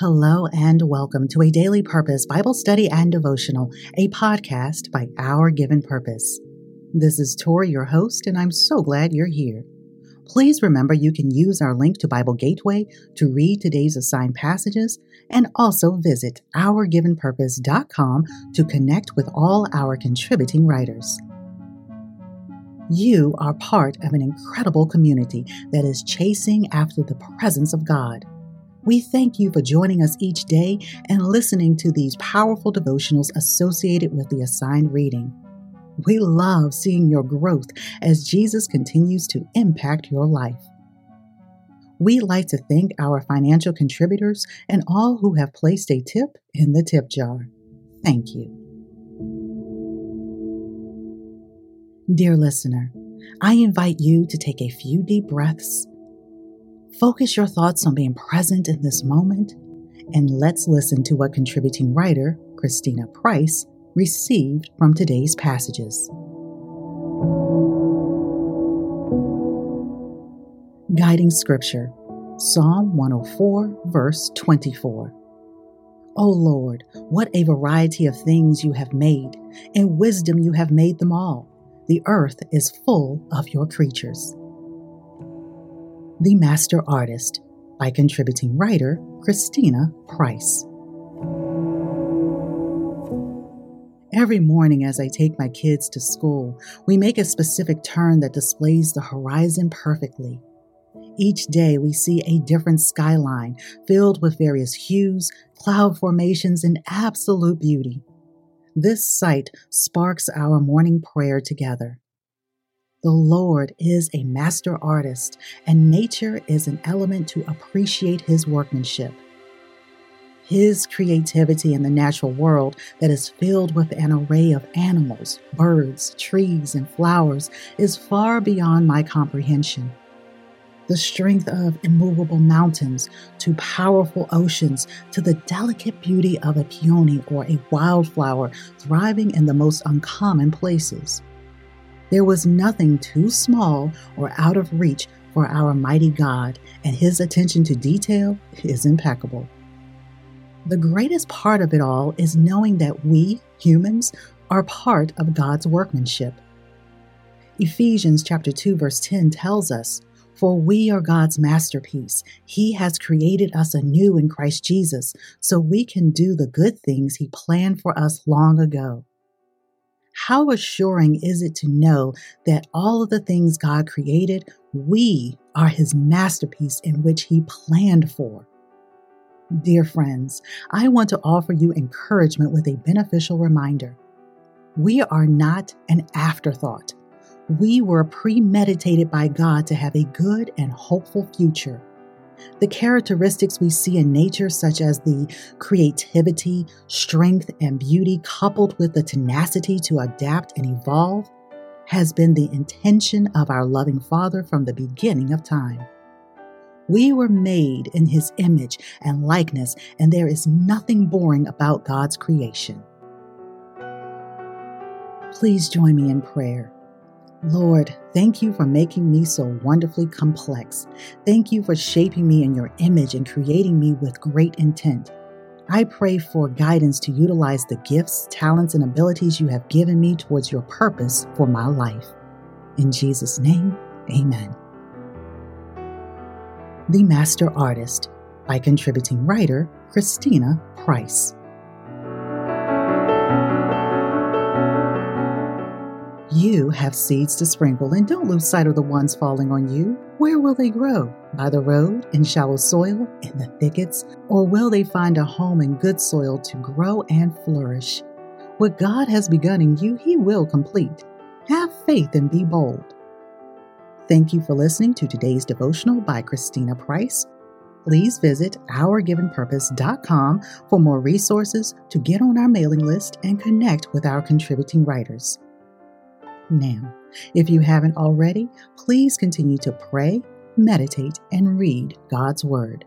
Hello and welcome to a Daily Purpose Bible Study and Devotional, a podcast by Our Given Purpose. This is Tori, your host, and I'm so glad you're here. Please remember you can use our link to Bible Gateway to read today's assigned passages and also visit ourgivenpurpose.com to connect with all our contributing writers. You are part of an incredible community that is chasing after the presence of God. We thank you for joining us each day and listening to these powerful devotionals associated with the assigned reading. We love seeing your growth as Jesus continues to impact your life. We'd like to thank our financial contributors and all who have placed a tip in the tip jar. Thank you. Dear listener, I invite you to take a few deep breaths Focus your thoughts on being present in this moment, and let's listen to what contributing writer Christina Price received from today's passages. Guiding Scripture Psalm 104, verse 24. O Lord, what a variety of things you have made! In wisdom you have made them all. The earth is full of your creatures. The Master Artist by contributing writer Christina Price. Every morning, as I take my kids to school, we make a specific turn that displays the horizon perfectly. Each day, we see a different skyline filled with various hues, cloud formations, and absolute beauty. This sight sparks our morning prayer together. The Lord is a master artist, and nature is an element to appreciate his workmanship. His creativity in the natural world that is filled with an array of animals, birds, trees, and flowers is far beyond my comprehension. The strength of immovable mountains to powerful oceans to the delicate beauty of a peony or a wildflower thriving in the most uncommon places. There was nothing too small or out of reach for our mighty God, and his attention to detail is impeccable. The greatest part of it all is knowing that we, humans, are part of God's workmanship. Ephesians chapter 2 verse 10 tells us, "For we are God's masterpiece. He has created us anew in Christ Jesus, so we can do the good things he planned for us long ago." How assuring is it to know that all of the things God created, we are His masterpiece in which He planned for? Dear friends, I want to offer you encouragement with a beneficial reminder. We are not an afterthought. We were premeditated by God to have a good and hopeful future. The characteristics we see in nature, such as the creativity, strength, and beauty, coupled with the tenacity to adapt and evolve, has been the intention of our loving Father from the beginning of time. We were made in His image and likeness, and there is nothing boring about God's creation. Please join me in prayer. Lord, thank you for making me so wonderfully complex. Thank you for shaping me in your image and creating me with great intent. I pray for guidance to utilize the gifts, talents, and abilities you have given me towards your purpose for my life. In Jesus' name, amen. The Master Artist by contributing writer Christina Price. You have seeds to sprinkle, and don't lose sight of the ones falling on you. Where will they grow? By the road, in shallow soil, in the thickets? Or will they find a home in good soil to grow and flourish? What God has begun in you, He will complete. Have faith and be bold. Thank you for listening to today's devotional by Christina Price. Please visit ourgivenpurpose.com for more resources to get on our mailing list and connect with our contributing writers now. If you haven't already, please continue to pray, meditate, and read God's Word.